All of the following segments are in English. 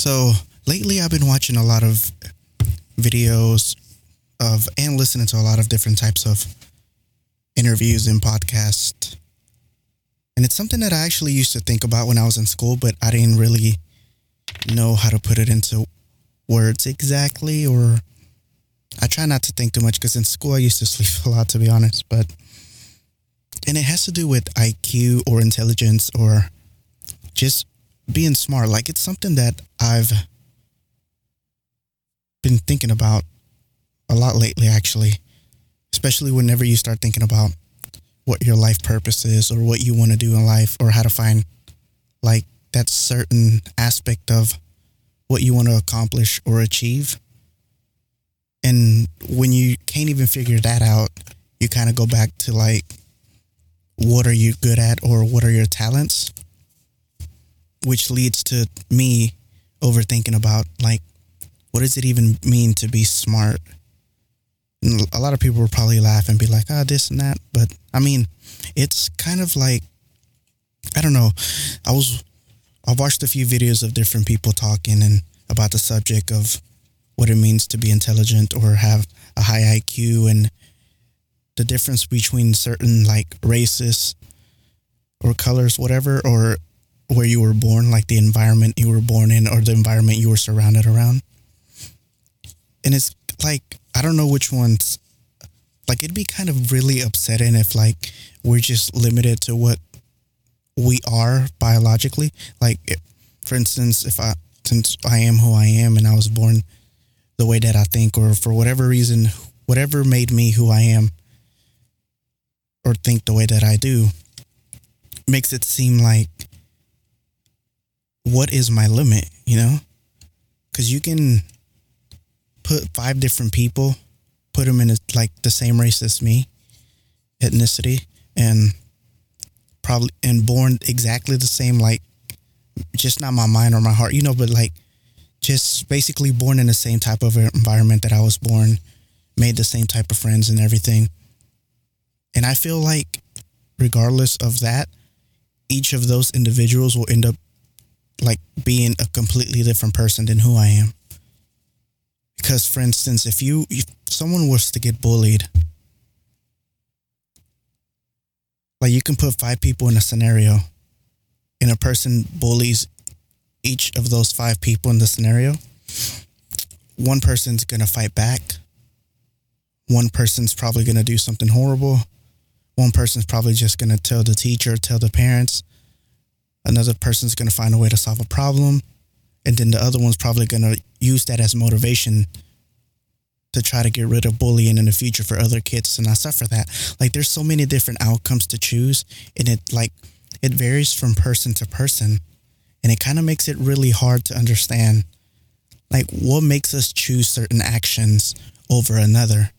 So lately, I've been watching a lot of videos of and listening to a lot of different types of interviews and podcasts. And it's something that I actually used to think about when I was in school, but I didn't really know how to put it into words exactly. Or I try not to think too much because in school I used to sleep a lot, to be honest. But, and it has to do with IQ or intelligence or just being smart. Like it's something that I've been thinking about a lot lately, actually, especially whenever you start thinking about what your life purpose is or what you want to do in life or how to find like that certain aspect of what you want to accomplish or achieve. And when you can't even figure that out, you kind of go back to like, what are you good at or what are your talents? Which leads to me overthinking about like, what does it even mean to be smart? And a lot of people will probably laugh and be like, ah, oh, this and that. But I mean, it's kind of like, I don't know. I was, I watched a few videos of different people talking and about the subject of what it means to be intelligent or have a high IQ and the difference between certain like races or colors, whatever, or where you were born, like the environment you were born in or the environment you were surrounded around. And it's like I don't know which ones. Like it'd be kind of really upsetting if like we're just limited to what we are biologically. Like, for instance, if I since I am who I am and I was born the way that I think, or for whatever reason, whatever made me who I am, or think the way that I do, makes it seem like what is my limit, you know? Because you can put five different people, put them in a, like the same race as me, ethnicity, and probably and born exactly the same, like just not my mind or my heart, you know, but like just basically born in the same type of environment that I was born, made the same type of friends and everything. And I feel like regardless of that, each of those individuals will end up like being a completely different person than who I am. Because, for instance, if you if someone was to get bullied, like you can put five people in a scenario, and a person bullies each of those five people in the scenario. One person's gonna fight back. One person's probably gonna do something horrible. One person's probably just gonna tell the teacher, tell the parents. Another person's gonna find a way to solve a problem and then the other one's probably going to use that as motivation to try to get rid of bullying in the future for other kids to not suffer that. Like there's so many different outcomes to choose and it like it varies from person to person and it kind of makes it really hard to understand like what makes us choose certain actions over another.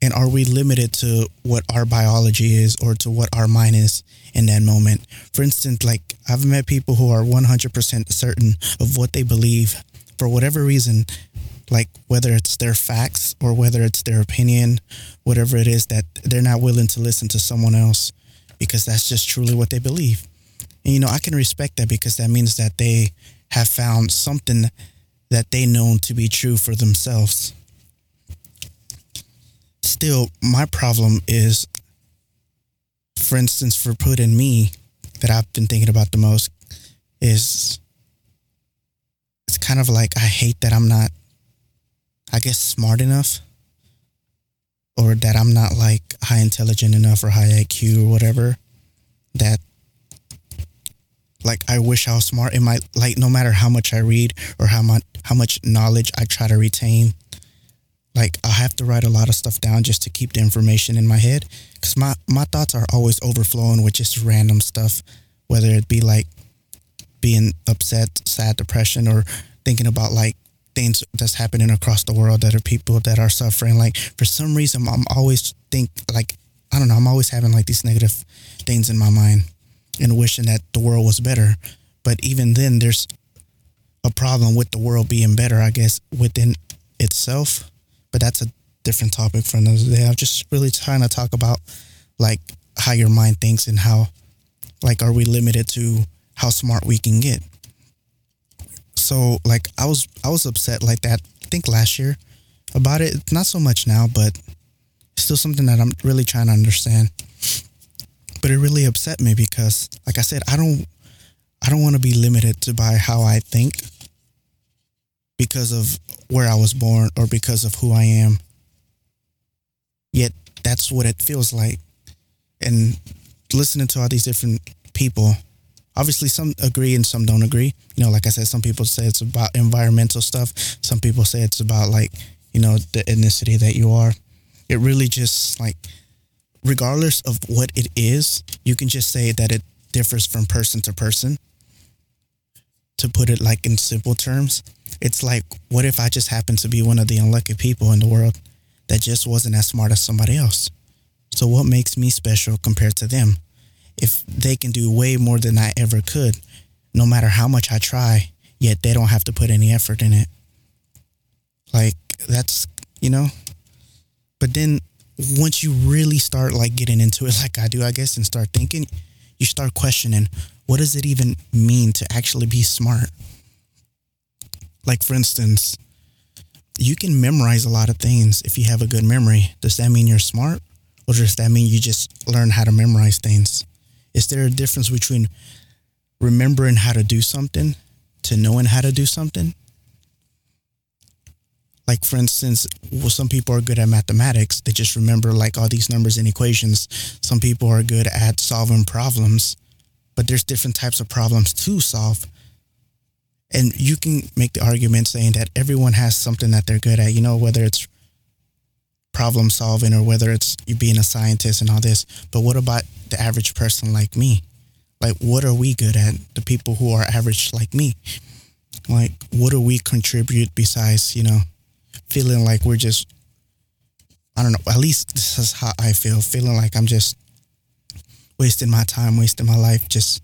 And are we limited to what our biology is or to what our mind is in that moment? For instance, like I've met people who are 100% certain of what they believe for whatever reason, like whether it's their facts or whether it's their opinion, whatever it is, that they're not willing to listen to someone else because that's just truly what they believe. And, you know, I can respect that because that means that they have found something that they know to be true for themselves still, my problem is, for instance, for putting me, that I've been thinking about the most, is it's kind of like I hate that I'm not, I guess, smart enough, or that I'm not like high intelligent enough or high IQ or whatever. That like I wish I was smart. It might like no matter how much I read or how much how much knowledge I try to retain, like I have to write a lot of stuff down just to keep the information in my head because my my thoughts are always overflowing with just random stuff, whether it be like being upset, sad, depression, or thinking about like things that's happening across the world that are people that are suffering. Like for some reason, I'm always think like I don't know. I'm always having like these negative things in my mind and wishing that the world was better. But even then, there's a problem with the world being better. I guess within itself but that's a different topic for another day. I'm just really trying to talk about like how your mind thinks and how like are we limited to how smart we can get. so like I was I was upset like that. I think last year about it. Not so much now, but still something that I'm really trying to understand. But it really upset me because, like I said, I don't I don't want to be limited to by how I think because of where I was born or because of who I am. Yet that's what it feels like. And listening to all these different people, obviously some agree and some don't agree. You know, like I said, some people say it's about environmental stuff. Some people say it's about like, you know, the ethnicity that you are. It really just like, regardless of what it is, you can just say that it differs from person to person. To put it like in simple terms, it's like, what if I just happen to be one of the unlucky people in the world that just wasn't as smart as somebody else? So, what makes me special compared to them? If they can do way more than I ever could, no matter how much I try, yet they don't have to put any effort in it. Like, that's, you know? But then once you really start like getting into it, like I do, I guess, and start thinking, you start questioning what does it even mean to actually be smart? Like, for instance, you can memorize a lot of things if you have a good memory. Does that mean you're smart? Or does that mean you just learn how to memorize things? Is there a difference between remembering how to do something to knowing how to do something? Like, for instance, well, some people are good at mathematics. They just remember like all these numbers and equations. Some people are good at solving problems, but there's different types of problems to solve. And you can make the argument saying that everyone has something that they're good at, you know, whether it's problem solving or whether it's you being a scientist and all this. But what about the average person like me? Like, what are we good at? The people who are average like me? Like, what do we contribute besides, you know, feeling like we're just, I don't know, at least this is how I feel, feeling like I'm just wasting my time, wasting my life, just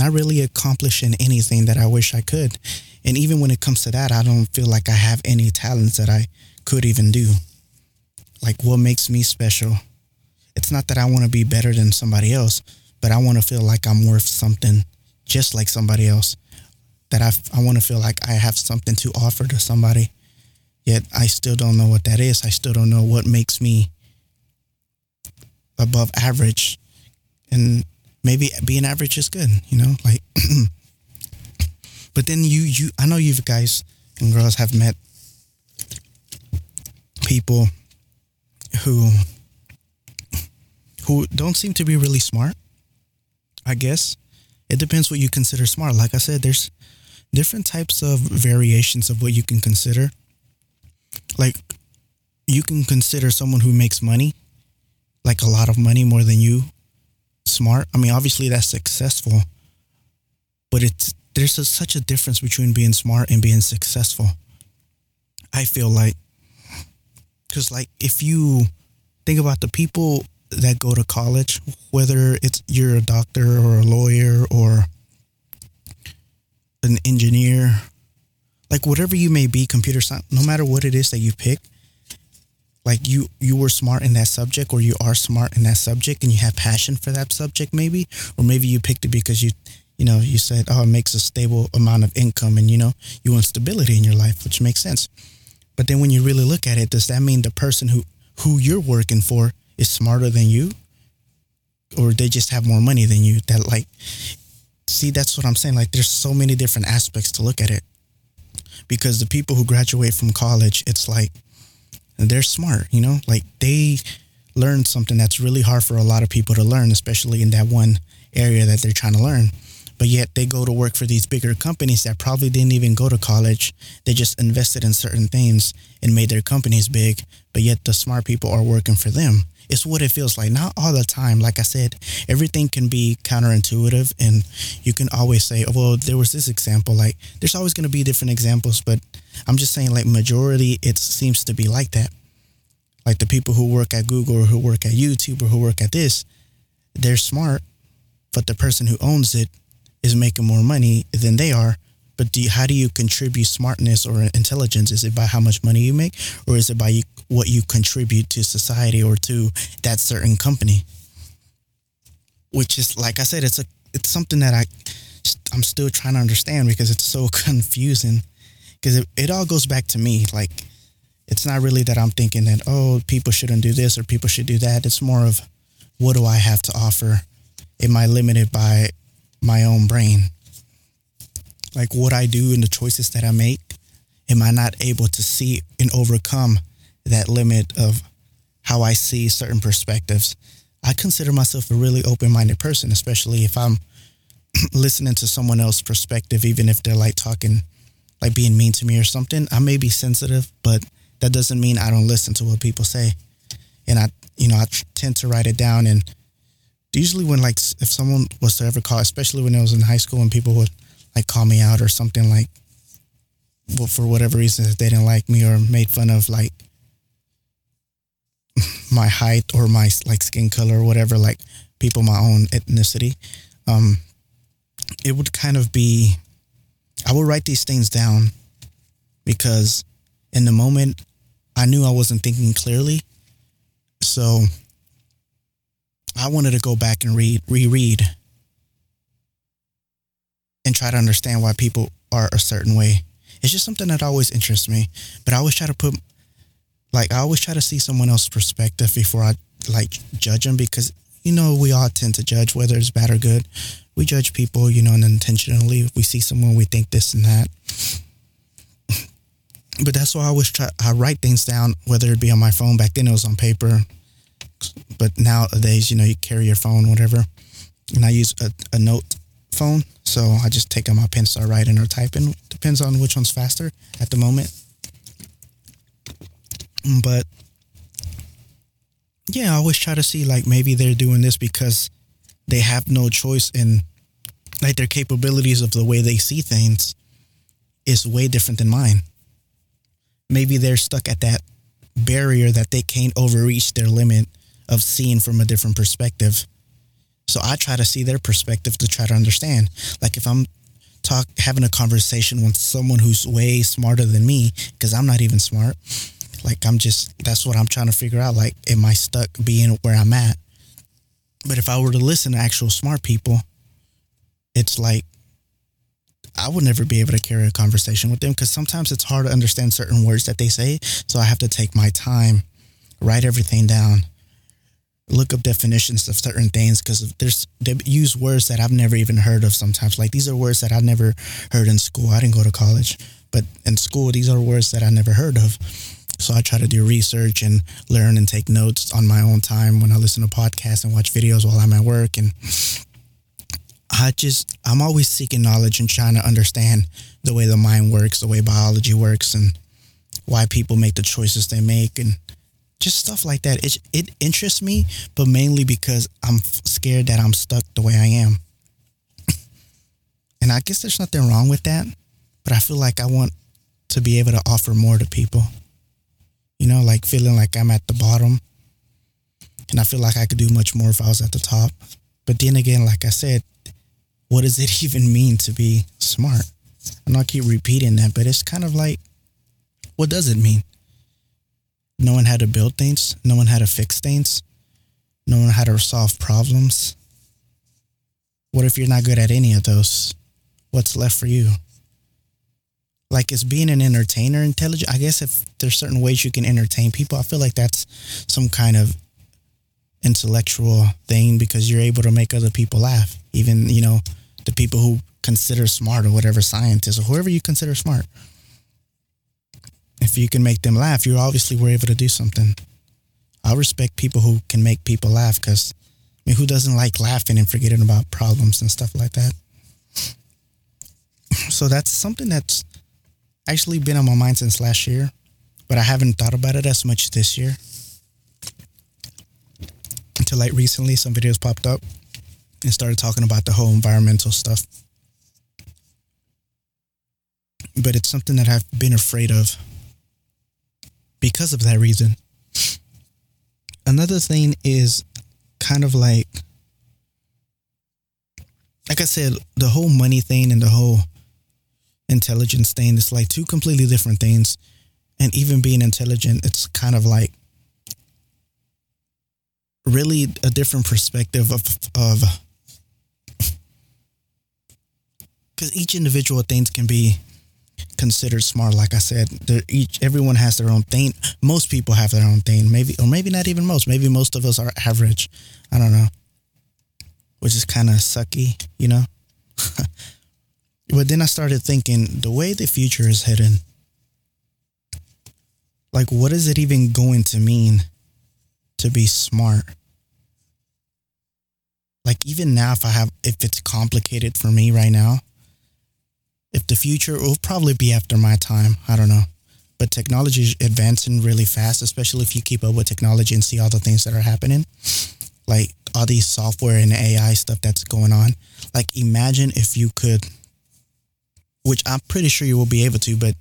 not really accomplishing anything that I wish I could. And even when it comes to that, I don't feel like I have any talents that I could even do. Like, what makes me special? It's not that I want to be better than somebody else, but I want to feel like I'm worth something just like somebody else. That I, I want to feel like I have something to offer to somebody. Yet I still don't know what that is. I still don't know what makes me above average. And maybe being average is good, you know, like but then you you I know you guys and girls have met people who who don't seem to be really smart. I guess it depends what you consider smart. Like I said, there's different types of variations of what you can consider. Like you can consider someone who makes money, like a lot of money more than you, smart. I mean, obviously that's successful, but it's there's a, such a difference between being smart and being successful. I feel like because like if you think about the people that go to college, whether it's you're a doctor or a lawyer or an engineer, like whatever you may be, computer science, no matter what it is that you pick, like you you were smart in that subject or you are smart in that subject and you have passion for that subject maybe. Or maybe you picked it because you you know you said oh it makes a stable amount of income and you know you want stability in your life which makes sense. But then when you really look at it does that mean the person who who you're working for is smarter than you? Or they just have more money than you? That like see that's what i'm saying. Like there's so many different aspects to look at it. Because the people who graduate from college it's like they're smart, you know, like they learn something that's really hard for a lot of people to learn, especially in that one area that they're trying to learn. But yet they go to work for these bigger companies that probably didn't even go to college. They just invested in certain things and made their companies big. But yet the smart people are working for them. It's what it feels like. Not all the time. Like I said, everything can be counterintuitive and you can always say, oh, well, there was this example. Like there's always going to be different examples, but I'm just saying like majority, it seems to be like that. Like the people who work at Google or who work at YouTube or who work at this, they're smart, but the person who owns it is making more money than they are. But do you, how do you contribute smartness or intelligence? Is it by how much money you make, or is it by you, what you contribute to society or to that certain company? Which is, like I said, it's a it's something that I I'm still trying to understand because it's so confusing because it, it all goes back to me. Like, it's not really that I'm thinking that, oh, people shouldn't do this or people should do that. It's more of what do I have to offer? Am I limited by my own brain? Like what I do and the choices that I make, am I not able to see and overcome that limit of how I see certain perspectives? I consider myself a really open minded person, especially if I'm listening to someone else's perspective, even if they're like talking, like being mean to me or something. I may be sensitive, but that doesn't mean I don't listen to what people say. And I, you know, I tend to write it down. And usually, when like if someone was to ever call, especially when I was in high school, and people would like call me out or something like, well, for whatever reason, they didn't like me or made fun of like my height or my like skin color or whatever, like people my own ethnicity, um, it would kind of be, I would write these things down because in the moment I knew I wasn't thinking clearly. So I wanted to go back and read, reread and try to understand why people are a certain way. It's just something that always interests me. But I always try to put, like, I always try to see someone else's perspective before I, like, judge them because, you know, we all tend to judge whether it's bad or good. We judge people, you know, unintentionally. If we see someone, we think this and that. But that's why I always try, I write things down, whether it be on my phone. Back then it was on paper. But nowadays, you know, you carry your phone, whatever. And I use a, a note phone. So I just take out my pen, start writing or typing. Depends on which one's faster at the moment. But yeah, I always try to see like maybe they're doing this because they have no choice in like their capabilities of the way they see things is way different than mine. Maybe they're stuck at that barrier that they can't overreach their limit of seeing from a different perspective. So I try to see their perspective to try to understand. Like if I'm talk having a conversation with someone who's way smarter than me, because I'm not even smart. Like I'm just that's what I'm trying to figure out. Like, am I stuck being where I'm at? But if I were to listen to actual smart people, it's like I would never be able to carry a conversation with them because sometimes it's hard to understand certain words that they say. So I have to take my time, write everything down, look up definitions of certain things because there's they use words that I've never even heard of sometimes. Like these are words that I never heard in school. I didn't go to college, but in school these are words that I never heard of. So I try to do research and learn and take notes on my own time when I listen to podcasts and watch videos while I'm at work and I just I'm always seeking knowledge and trying to understand the way the mind works, the way biology works and why people make the choices they make and just stuff like that. It it interests me, but mainly because I'm scared that I'm stuck the way I am. and I guess there's nothing wrong with that, but I feel like I want to be able to offer more to people. You know, like feeling like I'm at the bottom. And I feel like I could do much more if I was at the top. But then again, like I said, what does it even mean to be smart? I'm not keep repeating that, but it's kind of like, what does it mean? knowing how to build things, knowing how to fix things, knowing how to solve problems. What if you're not good at any of those? What's left for you? Like, is being an entertainer intelligent? I guess if there's certain ways you can entertain people, I feel like that's some kind of intellectual thing because you're able to make other people laugh. Even, you know, the people who consider smart or whatever scientists or whoever you consider smart if you can make them laugh, you obviously were able to do something. I respect people who can make people laugh because, I mean, who doesn't like laughing and forgetting about problems and stuff like that? So that's something that's actually been on my mind since last year, but I haven't thought about it as much this year. Until like recently, some videos popped up and started talking about the whole environmental stuff. But it's something that I've been afraid of because of that reason. Another thing is kind of like, like I said, the whole money thing and the whole intelligence thing It's like two completely different things. And even being intelligent, it's kind of like really a different perspective of of because each individual things can be considered smart. Like I said, each everyone has their own thing. Most people have their own thing. Maybe or maybe not even most. Maybe most of us are average. I don't know. Which is kind of sucky, you know. But then I started thinking the way the future is heading. Like, what is it even going to mean to be smart? Like, even now, if I have, if it's complicated for me right now, if the future will probably be after my time. I don't know. But technology is advancing really fast, especially if you keep up with technology and see all the things that are happening. Like all these software and AI stuff that's going on. Like imagine if you could which I'm pretty sure you will be able to, but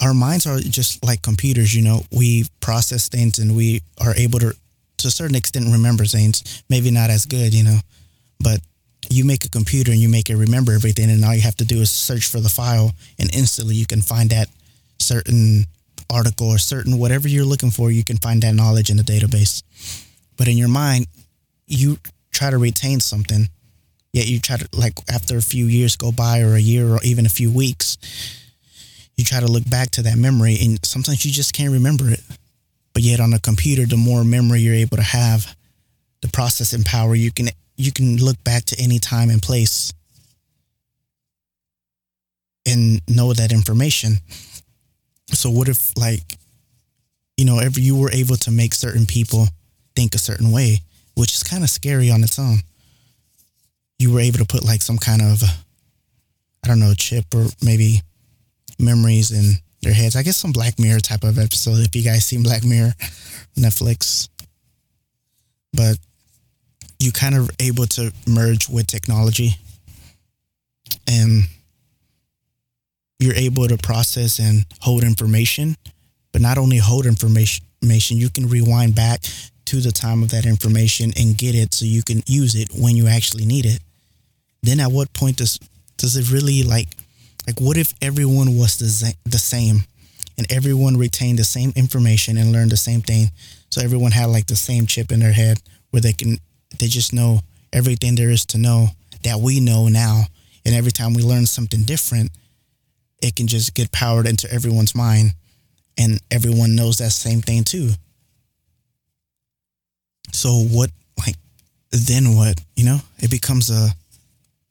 our minds are just like computers, you know. We process things and we are able to to a certain extent remember things. Maybe not as good, you know. But you make a computer and you make it remember everything and all you have to do is search for the file and instantly you can find that certain article or certain whatever you're looking for you can find that knowledge in the database but in your mind you try to retain something yet you try to like after a few years go by or a year or even a few weeks you try to look back to that memory and sometimes you just can't remember it but yet on a computer the more memory you're able to have the processing power you can you can look back to any time and place and know that information. So what if like you know, if you were able to make certain people think a certain way, which is kind of scary on its own. You were able to put like some kind of I don't know, chip or maybe memories in their heads. I guess some Black Mirror type of episode if you guys seen Black Mirror, Netflix. But you kind of able to merge with technology and you're able to process and hold information but not only hold information you can rewind back to the time of that information and get it so you can use it when you actually need it then at what point does does it really like like what if everyone was the, the same and everyone retained the same information and learned the same thing so everyone had like the same chip in their head where they can they just know everything there is to know that we know now. And every time we learn something different, it can just get powered into everyone's mind and everyone knows that same thing too. So what like then what, you know? It becomes a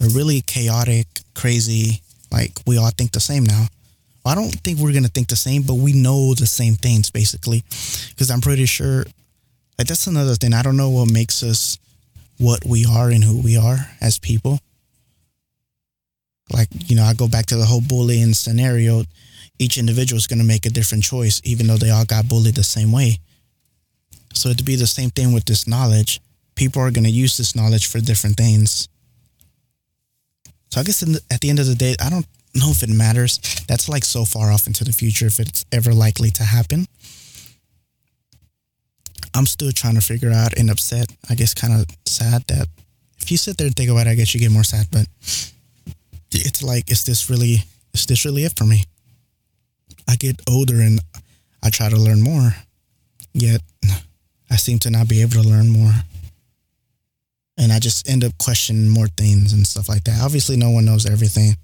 a really chaotic, crazy, like we all think the same now. I don't think we're to think the same, but we know the same things basically. Cuz I'm pretty sure like that's another thing. I don't know what makes us what we are and who we are as people. Like, you know, I go back to the whole bullying scenario. Each individual is to make a different choice, even though they all got bullied the same way. So to be the same thing with this knowledge, people are to use this knowledge for different things. So I guess the, at the end of the day, I don't know if it matters. That's like so far off into the future if it's ever likely to happen. I'm still trying to figure out and upset. I guess kind of sad that if you sit there and think about it, I guess you get more sad. But it's like, is this really, is this really it for me? I get older and I try to learn more, yet I seem to not be able to learn more. And I just end up questioning more things and stuff like that. Obviously, no one knows everything.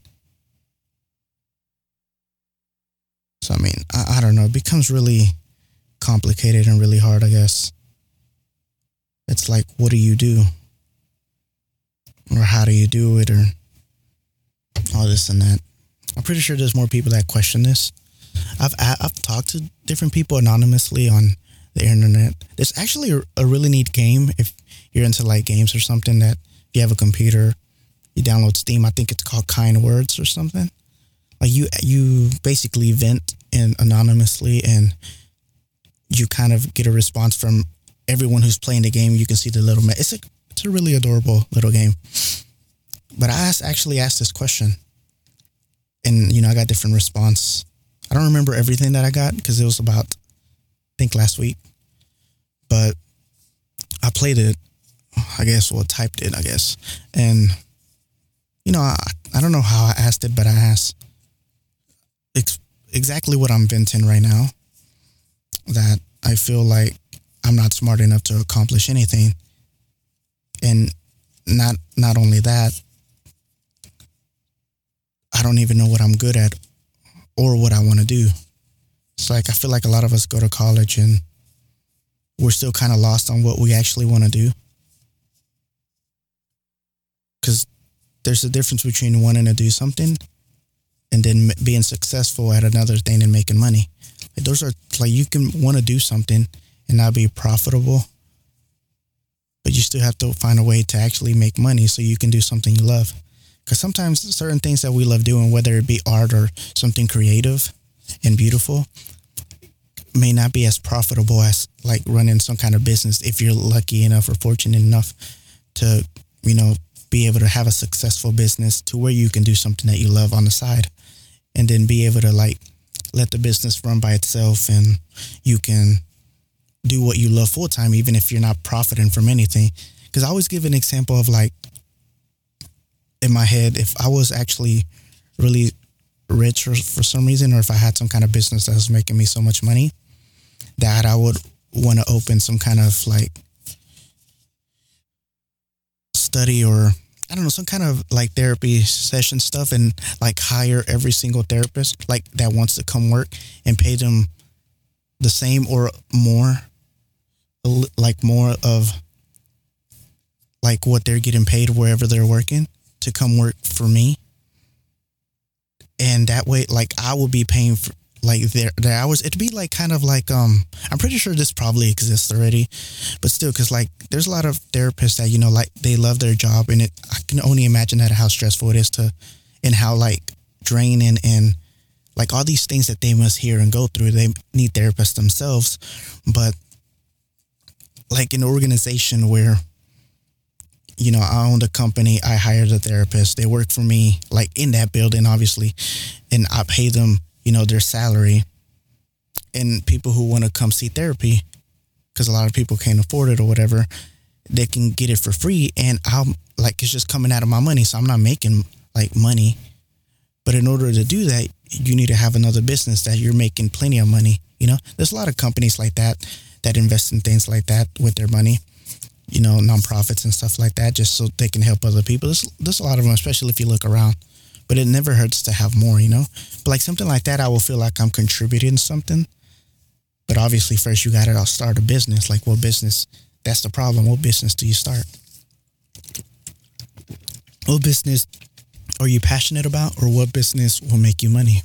So, I mean, I, I don't know. It becomes really complicated and really hard, I guess. It's like, what do you do? Or how do you do it? Or all this and that. I'm pretty sure there's more people that question this. I've I've talked to different people anonymously on the internet. There's actually a, a really neat game if you're into like games or something that if you have a computer, you download Steam. I think it's called Kind Words or something. Like you you basically vent and anonymously and you kind of get a response from everyone who's playing the game. You can see the little. Ma- it's a it's a really adorable little game. But I asked, actually asked this question, and you know I got different response. I don't remember everything that I got because it was about I think last week, but I played it. I guess well typed it. I guess and you know I I don't know how I asked it, but I asked ex- exactly what I'm venting right now that I feel like I'm not smart enough to accomplish anything. And not not only that, I don't even know what I'm good at or what I want to do. It's like I feel like a lot of us go to college and we're still kind of lost on what we actually want to do. Because there's a difference between wanting to do something and then being successful at another thing and making money. Like those are like you can want to do something and not be profitable, but you still have to find a way to actually make money so you can do something you love. Because sometimes certain things that we love doing, whether it be art or something creative and beautiful, may not be as profitable as like running some kind of business if you're lucky enough or fortunate enough to, you know, be able to have a successful business to where you can do something that you love on the side and then be able to like let the business run by itself and you can do what you love full time even if you're not profiting from anything. Because i always give an example of like in my head if i was actually really rich for, for some reason or if i had some kind of business that was making me so much money that i would want to open some kind of like study or I don't know, some kind of like therapy session stuff and like hire every single therapist like that wants to come work and pay them the same or more like more of like what they're getting paid wherever they're working to come work for me. And that way like I will be paying for like their their hours it'd be like kind of like um i'm pretty sure this probably exists already but still because like there's a lot of therapists that you know like they love their job and it i can only imagine that how stressful it is to and how like draining and like all these things that they must hear and go through they need therapists themselves. But like an organization where you know i owned a company i hired a therapist they work for me like in that building obviously and i pay them you know, their salary and people who want to come see therapy because a lot of people can't afford it or whatever, they can get it for free. And I'm like, it's just coming out of my money. So I'm not making like money. But in order to do that, you need to have another business that you're making plenty of money. You know, there's a lot of companies like that that invest in things like that with their money, you know, nonprofits and stuff like that, just so they can help other people. There's, there's a lot of them, especially if you look around but it never hurts to have more, you know? But like something like that, I will feel like I'm contributing something. But obviously, first you got to uh, start a business. Like, what business? That's the problem. What business do you start? What business are you passionate about, or what business will make you money?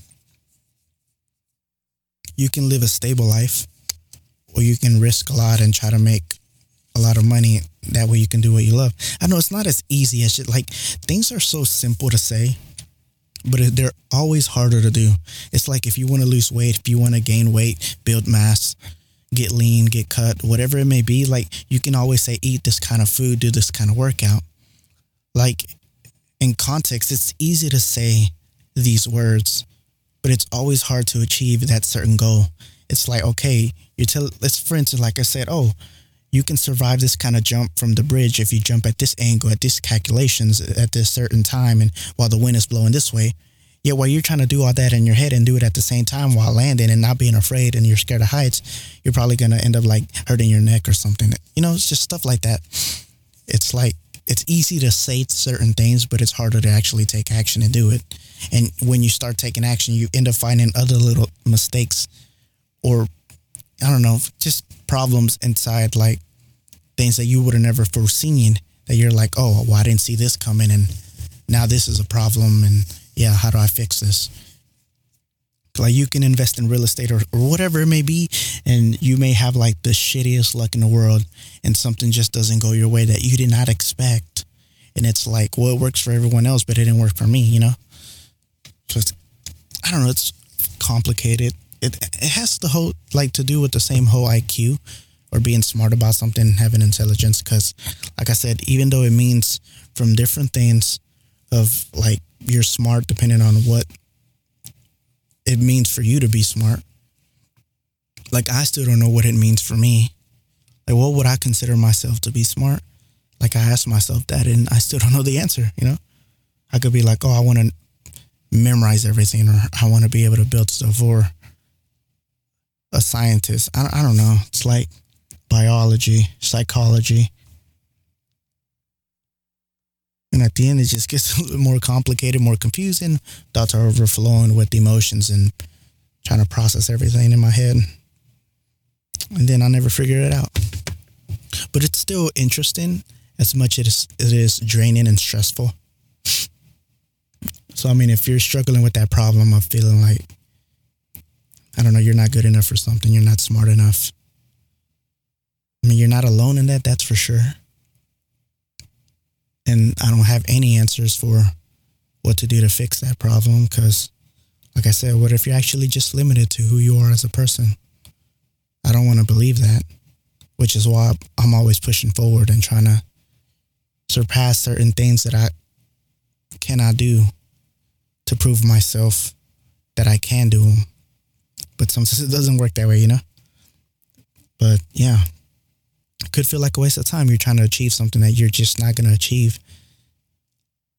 You can live a stable life, or you can risk a lot and try to make a lot of money. That way, you can do what you love. I know it's not as easy as shit. like things are so simple to say, but they're always harder to do. It's like if you want to lose weight, if you want to gain weight, build mass, get lean, get cut, whatever it may be, like you can always say, eat this kind of food, do this kind of workout. Like in context, it's easy to say these words, but it's always hard to achieve that certain goal. It's like, okay, you tell, let's, for instance, like I said, oh, you can survive this kind of jump from the bridge if you jump at this angle, at these calculations, at this certain time, and while the wind is blowing this way. Yet while you're trying to do all that in your head and do it at the same time while landing and not being afraid and you're scared of heights, you're probably gonna end up like hurting your neck or something. You know, it's just stuff like that. It's like it's easy to say certain things, but it's harder to actually take action and do it. And when you start taking action, you end up finding other little mistakes or I don't know, just problems inside, like things that you would have never foreseen that you're like, oh, well, I didn't see this coming. And now this is a problem. And yeah, how do I fix this? Like you can invest in real estate or, or whatever it may be, and you may have like the shittiest luck in the world, and something just doesn't go your way that you did not expect. And it's like, well, it works for everyone else, but it didn't work for me, you know? So it's, I don't know, it's complicated it it has the whole like to do with the same whole IQ or being smart about something, and having intelligence. Because, like I said, even though it means from different things of like you're smart depending on what it means for you to be smart. Like I still don't know what it means for me. Like what would I consider myself to be smart? Like I asked myself that and I still don't know the answer, you know? I could be like, oh, I want to memorize everything or I want to be able to build stuff or a scientist. I, I don't know. It's like biology, psychology. And at the end, it just gets a little more complicated, more confusing. Thoughts are overflowing with emotions and trying to process everything in my head. And then I never figure it out. But it's still interesting as much as it is draining and stressful. So, I mean, if you're struggling with that problem of feeling like, I don't know, you're not good enough for something, you're not smart enough. I mean, you're not alone in that, that's for sure. And I don't have any answers for what to do to fix that problem because, like I said, what if you're actually just limited to who you are as a person? I don't want to believe that, which is why I'm always pushing forward and trying to surpass certain things that I cannot do to prove myself that I can do them. But sometimes it doesn't work that way, you know? But yeah, it could feel like a waste of time. You're trying to achieve something that you're just not going to achieve.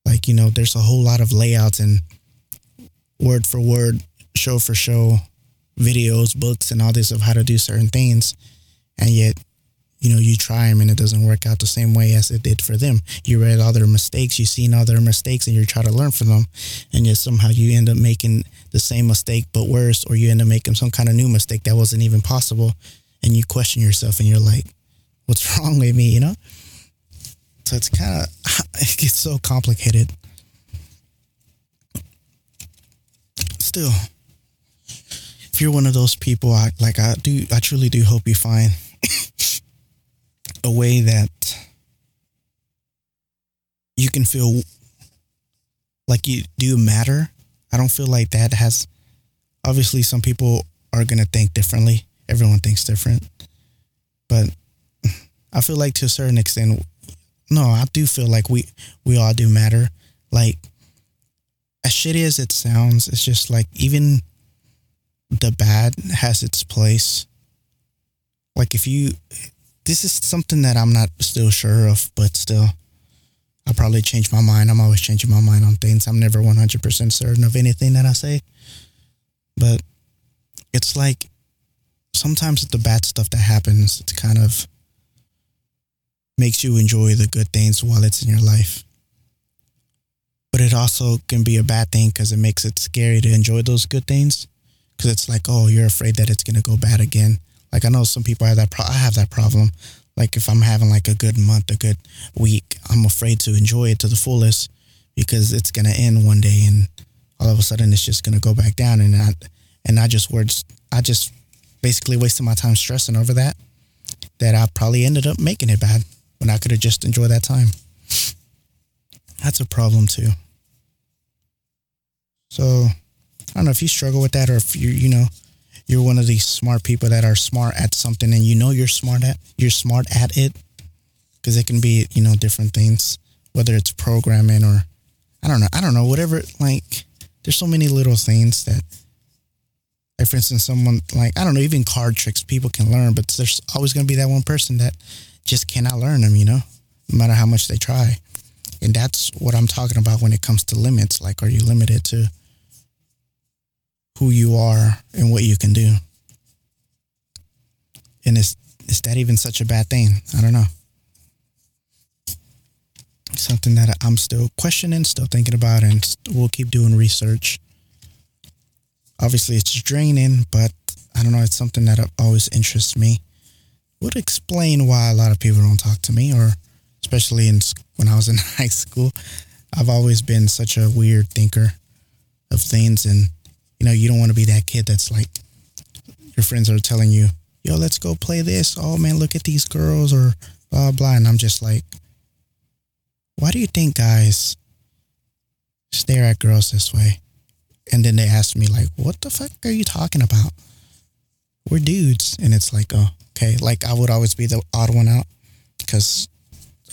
Like, you know, there's a whole lot of layouts and word for word, show for show videos, books, and all this of how to do certain things. And yet, you know, you try them and it doesn't work out the same way as it did for them. You read all their mistakes, you've seen all their mistakes, and you try to learn from them. And yet somehow you end up making the same mistake, but worse, or you end up making some kind of new mistake that wasn't even possible. And you question yourself and you're like, what's wrong with me, you know? So it's kind of, it gets so complicated. Still, if you're one of those people, I like I do I truly do hope you find a way that you can feel like you do matter. I don't feel like that has obviously some people are going to think differently. Everyone thinks different. But I feel like to a certain extent no, I do feel like we we all do matter. Like as shitty as it sounds, it's just like even the bad has its place. Like if you, this is something that I'm not still sure of, but still, I'll probably change my mind. I'm always changing my mind on things. I'm never 100% certain of anything that I say. But it's like sometimes the bad stuff that happens, it kind of makes you enjoy the good things while it's in your life. But it also can be a bad thing because it makes it scary to enjoy those good things because it's like, oh, you're afraid that it's gonna go bad again. Like I know some people have that. Pro- I have that problem. Like if I'm having like a good month, a good week, I'm afraid to enjoy it to the fullest because it's gonna end one day, and all of a sudden it's just gonna go back down, and I and I just words, I just basically wasted my time stressing over that. That I probably ended up making it bad when I could have just enjoyed that time. That's a problem too. So I don't know if you struggle with that or if you you know you're one of these smart people that are smart at something and you know you're smart at you're smart at it because it can be you know different things whether it's programming or I don't know I don't know whatever like there's so many little things that like for instance someone like I don't know even card tricks people can learn but there's always going to be that one person that just cannot learn them you know no matter how much they try. And that's what I'm talking about when it comes to limits like are you limited to who you are and what you can do. And is is that even such a bad thing? I don't know. Something that I'm still questioning, still thinking about, and we'll keep doing research. Obviously, it's draining, but I don't know. It's something that always interests me. Would explain why a lot of people don't talk to me, or especially in when I was in high school. I've always been such a weird thinker of things, and you know, you don't want to be that kid that's like your friends are telling you, yo, let's go play this. Oh man, look at these girls or blah blah. And I'm just like, why do you think guys stare at girls this way? And then they ask me like, what the fuck are you talking about? We're dudes. And it's like, oh, okay. Like I would always be the odd one out because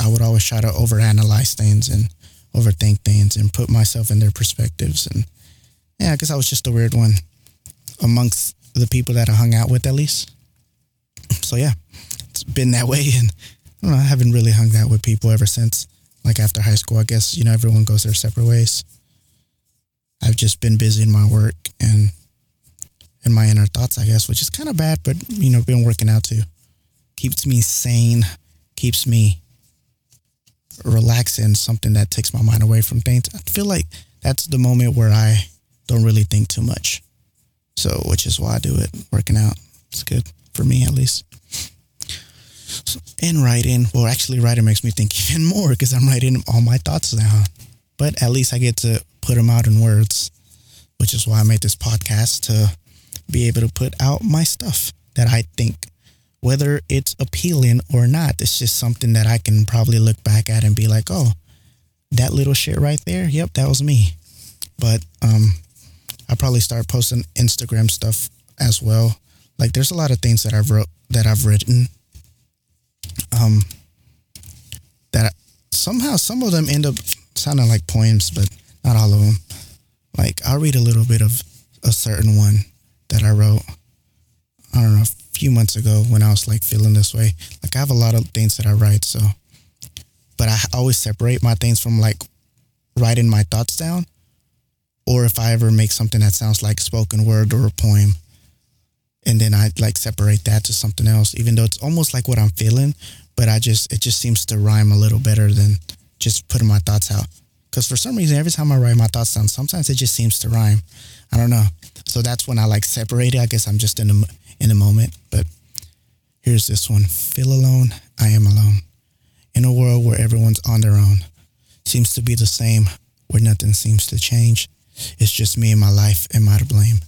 I would always try to overanalyze things and overthink things and put myself in their perspectives and yeah, I guess I was just a weird one amongst the people that I hung out with, at least. So yeah, it's been that way, and I, know, I haven't really hung out with people ever since. Like after high school, I guess you know everyone goes their separate ways. I've just been busy in my work and in my inner thoughts, I guess, which is kind of bad, but you know, been working out too. Keeps me sane, keeps me relaxing, something that takes my mind away from things. I feel like that's the moment where I don't really think too much. So, which is why I do it. Working out, it's good for me at least. So, and writing, well, actually, writing makes me think even more because I'm writing all my thoughts down. But at least I get to put them out in words, which is why I made this podcast to be able to put out my stuff that I think, whether it's appealing or not, it's just something that I can probably look back at and be like, oh, that little shit right there, yep, that was me. But um, I probably start posting Instagram stuff as well. Like, there's a lot of things that I've wrote that I've written. Um, that somehow some of them end up sounding like poems, but not all of them. Like, I'll read a little bit of a certain one that I wrote. I don't know, a few months ago when I was like feeling this way. Like, I have a lot of things that I write, so. But I always separate my things from like writing my thoughts down or if I ever make something that sounds like spoken word or a poem, and then I like separate that to something else, even though it's almost like what I'm feeling, but I just it just seems to rhyme a little better than just putting my thoughts out. Because for some reason, every time I write my thoughts down, sometimes it just seems to rhyme. I don't know. So that's when I like separate it. I guess I'm just in the in the moment. But here's this one: Feel alone. I am alone. In a world where everyone's on their own, seems to be the same, where nothing seems to change. It's just me and my life. Am I to blame?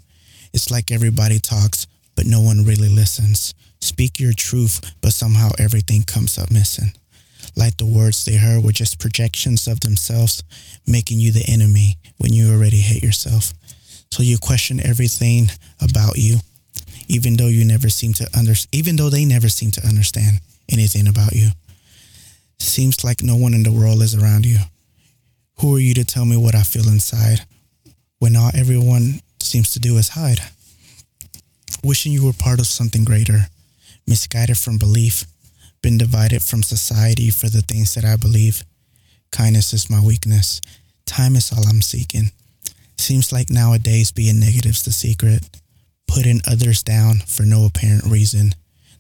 It's like everybody talks, but no one really listens. Speak your truth, but somehow everything comes up missing. Like the words they heard were just projections of themselves, making you the enemy when you already hate yourself. So you question everything about you, even though you never seem to under, even though they never seem to understand anything about you. Seems like no one in the world is around you. Who are you to tell me what I feel inside? When all everyone seems to do is hide. Wishing you were part of something greater, misguided from belief, been divided from society for the things that I believe. Kindness is my weakness. Time is all I'm seeking. Seems like nowadays being negative's the secret. Putting others down for no apparent reason.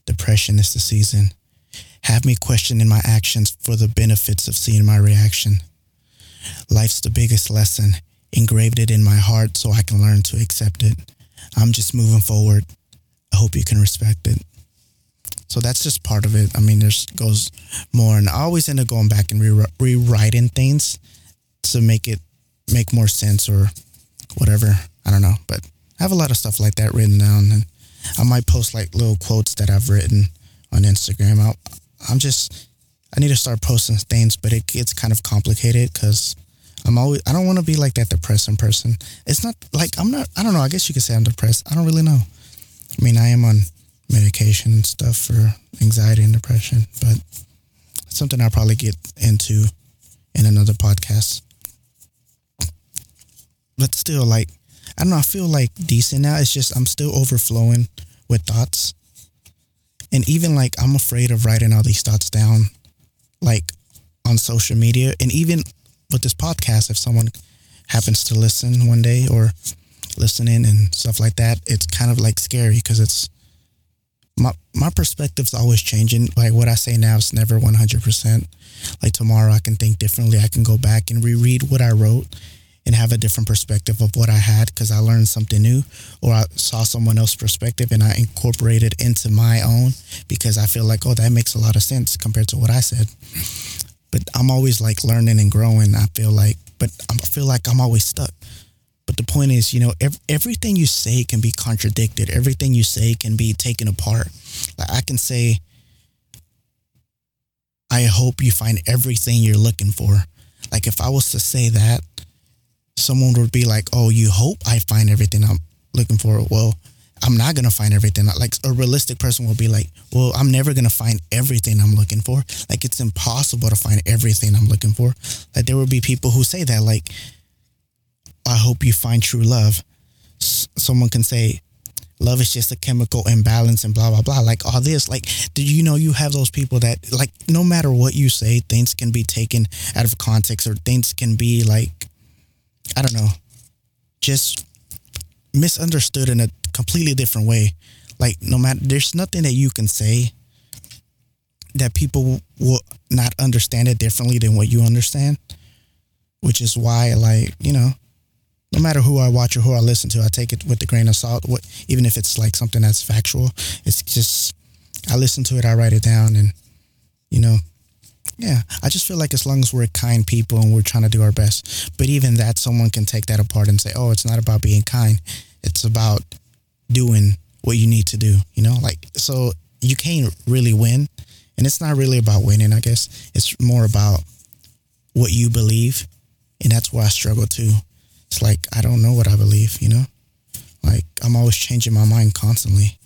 Depression is the season. Have me questioning my actions for the benefits of seeing my reaction. Life's the biggest lesson engraved it in my heart so I can learn to accept it. I'm just moving forward. I hope you can respect it. So that's just part of it. I mean, there's goes more, and I always end up going back and re- rewriting things to make it make more sense or whatever. I don't know, but I have a lot of stuff like that written down, and I might post like little quotes that I've written on Instagram. i I'm just I need to start posting things, but it gets kind of complicated because I'm always I don't want to be like that depressing person. It's not like I'm not I don't know, I guess you could say I'm depressed. I don't really know. I mean, I am on medication and stuff for anxiety and depression, but something I'll probably get into in another podcast. But still like I don't know, I feel like decent now. It's just I'm still overflowing with thoughts. And even like I'm afraid of writing all these thoughts down like on social media and even with this podcast, if someone happens to listen one day or listen in and stuff like that, it's kind of like scary because it's my my perspective's always changing. Like what I say now is never one hundred percent. Like tomorrow, I can think differently. I can go back and reread what I wrote and have a different perspective of what I had because I learned something new or I saw someone else's perspective and I incorporated into my own because I feel like, oh, that makes a lot of sense compared to what I said but I'm always like learning and growing. I feel like, but I feel like I'm always stuck. But the point is, you know, ev- everything you say can be contradicted. Everything you say can be taken apart. Like I can say, I hope you find everything you're looking for. Like if I was to say that, someone would be like, "Oh, you hope I find everything I'm looking for." Well, I'm not gonna find everything. Like a realistic person will be like, well, I'm never gonna find everything I'm looking for. Like it's impossible to find everything I'm looking for. Like there will be people who say that. Like, I hope you find true love. S- someone can say, love is just a chemical imbalance and blah blah blah. Like all this. Like, do you know you have those people that like no matter what you say, things can be taken out of context or things can be like, I don't know, just misunderstood in a completely different way. Like no matter there's nothing that you can say that people will not understand it differently than what you understand, which is why, like, you know, no matter who I watch or who I listen to, I take it with a grain of salt. What, even if it's like something that's factual, it's just I listen to it, I write it down, and you know, yeah, I just feel like as long as we're kind people and we're trying to do our best, but even that, someone can take that apart and say, oh, it's not about being kind, it's about doing what you need to do. You know, like so you can't really win, and it's not really about winning. I guess it's more about what you believe, and that's why I struggle too it's like I don't know what I believe, you know? Like I'm always changing my mind constantly.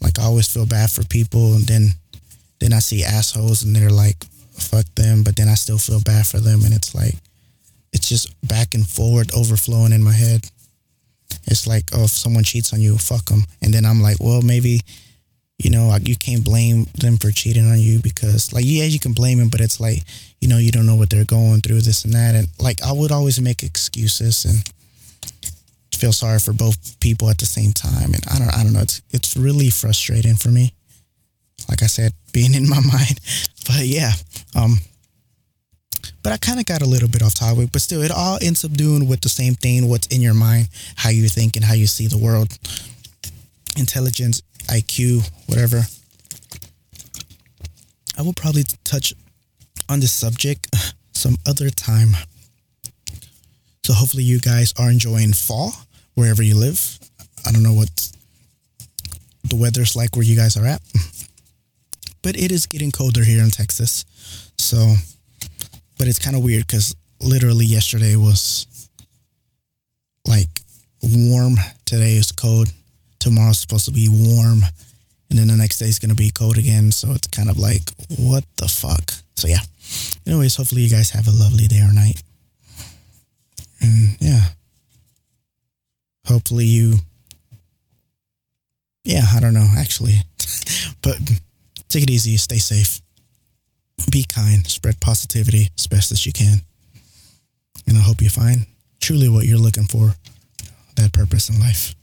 Like I always feel bad for people and then then I see assholes and they're like fuck them, but then I still feel bad for them and it's like it's just back and forward overflowing in my head. It's like, oh, if someone cheats on you, fuck them. And then I'm like, well, maybe you know, you can't blame them for cheating on you because like yeah, you can blame them, but it's like, you know, you don't know what they're going through, this and that. And like I would always make excuses and feel sorry for both people at the same time. And I don't I don't know, it's it's really frustrating for me. Like I said, being in my mind. But yeah. Um but I kind of got a little bit off topic, but still, it all ends up doing with the same thing what's in your mind, how you think, and how you see the world. Intelligence IQ, whatever. I will probably touch on this subject some other time. So hopefully you guys are enjoying fall wherever you live. I don't know what the weather's like where you guys are at. But it is getting colder here in Texas. So but it's kind of weird cuz literally yesterday was like warm, today is cold tomorrow's supposed to be warm and then the next day is going to be cold again. So it's kind of like, what the fuck? So yeah. Anyways, hopefully you guys have a lovely day or night. And yeah. Hopefully you, yeah, I don't know actually, but take it easy, stay safe, be kind, spread positivity as best as you can. And I hope you find truly what you're looking for, that purpose in life.